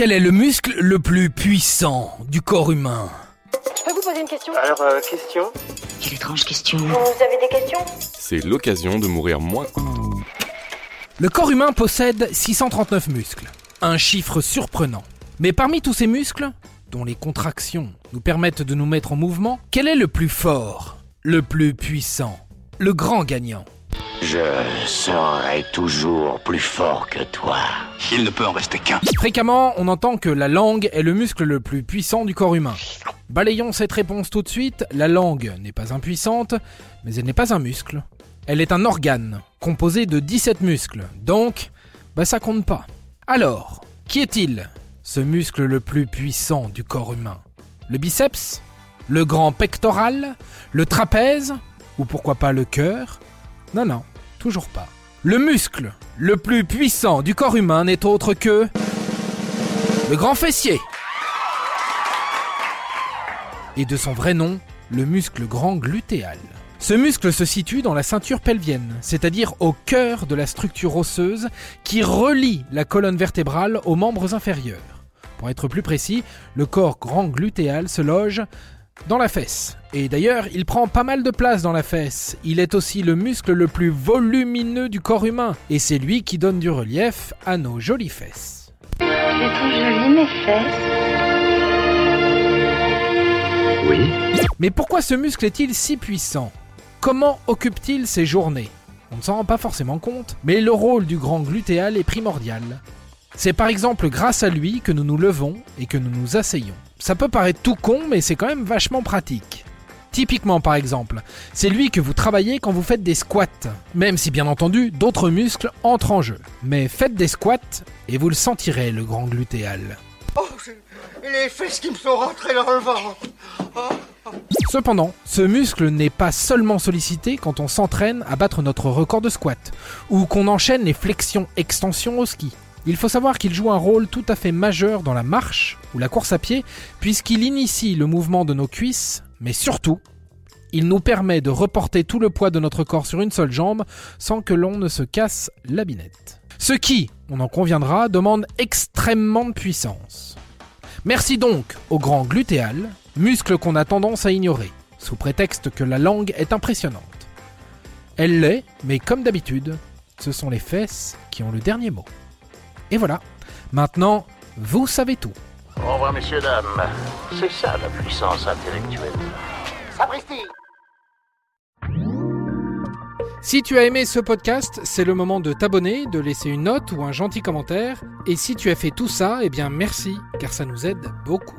Quel est le muscle le plus puissant du corps humain Je peux vous poser une question Alors, euh, question Quelle étrange question. Vous avez des questions C'est l'occasion de mourir moins. Le corps humain possède 639 muscles, un chiffre surprenant. Mais parmi tous ces muscles, dont les contractions nous permettent de nous mettre en mouvement, quel est le plus fort, le plus puissant, le grand gagnant? Je serai toujours plus fort que toi. Il ne peut en rester qu'un. Fréquemment, on entend que la langue est le muscle le plus puissant du corps humain. Balayons cette réponse tout de suite, la langue n'est pas impuissante, mais elle n'est pas un muscle. Elle est un organe, composé de 17 muscles, donc, bah ça compte pas. Alors, qui est-il, ce muscle le plus puissant du corps humain? Le biceps? Le grand pectoral? Le trapèze? Ou pourquoi pas le cœur? Non, non, toujours pas. Le muscle le plus puissant du corps humain n'est autre que... Le grand fessier Et de son vrai nom, le muscle grand glutéal. Ce muscle se situe dans la ceinture pelvienne, c'est-à-dire au cœur de la structure osseuse qui relie la colonne vertébrale aux membres inférieurs. Pour être plus précis, le corps grand glutéal se loge dans la fesse. Et d'ailleurs, il prend pas mal de place dans la fesse. Il est aussi le muscle le plus volumineux du corps humain. Et c'est lui qui donne du relief à nos jolies fesses. Mes. Oui Mais pourquoi ce muscle est-il si puissant? Comment occupe-t-il ses journées? On ne s'en rend pas forcément compte, mais le rôle du grand glutéal est primordial. C'est par exemple grâce à lui que nous nous levons et que nous nous asseyons. Ça peut paraître tout con, mais c'est quand même vachement pratique. Typiquement par exemple, c'est lui que vous travaillez quand vous faites des squats, même si bien entendu d'autres muscles entrent en jeu. Mais faites des squats et vous le sentirez le grand glutéal. Oh, les fesses qui me sont rentrées dans le ventre. Oh. Cependant, ce muscle n'est pas seulement sollicité quand on s'entraîne à battre notre record de squat, ou qu'on enchaîne les flexions-extensions au ski. Il faut savoir qu'il joue un rôle tout à fait majeur dans la marche ou la course à pied, puisqu'il initie le mouvement de nos cuisses, mais surtout, il nous permet de reporter tout le poids de notre corps sur une seule jambe sans que l'on ne se casse la binette. Ce qui, on en conviendra, demande extrêmement de puissance. Merci donc au grand glutéal, muscle qu'on a tendance à ignorer, sous prétexte que la langue est impressionnante. Elle l'est, mais comme d'habitude, ce sont les fesses qui ont le dernier mot. Et voilà, maintenant, vous savez tout. Au revoir, messieurs, dames. C'est ça la puissance intellectuelle. Sapristi Si tu as aimé ce podcast, c'est le moment de t'abonner, de laisser une note ou un gentil commentaire. Et si tu as fait tout ça, eh bien merci, car ça nous aide beaucoup.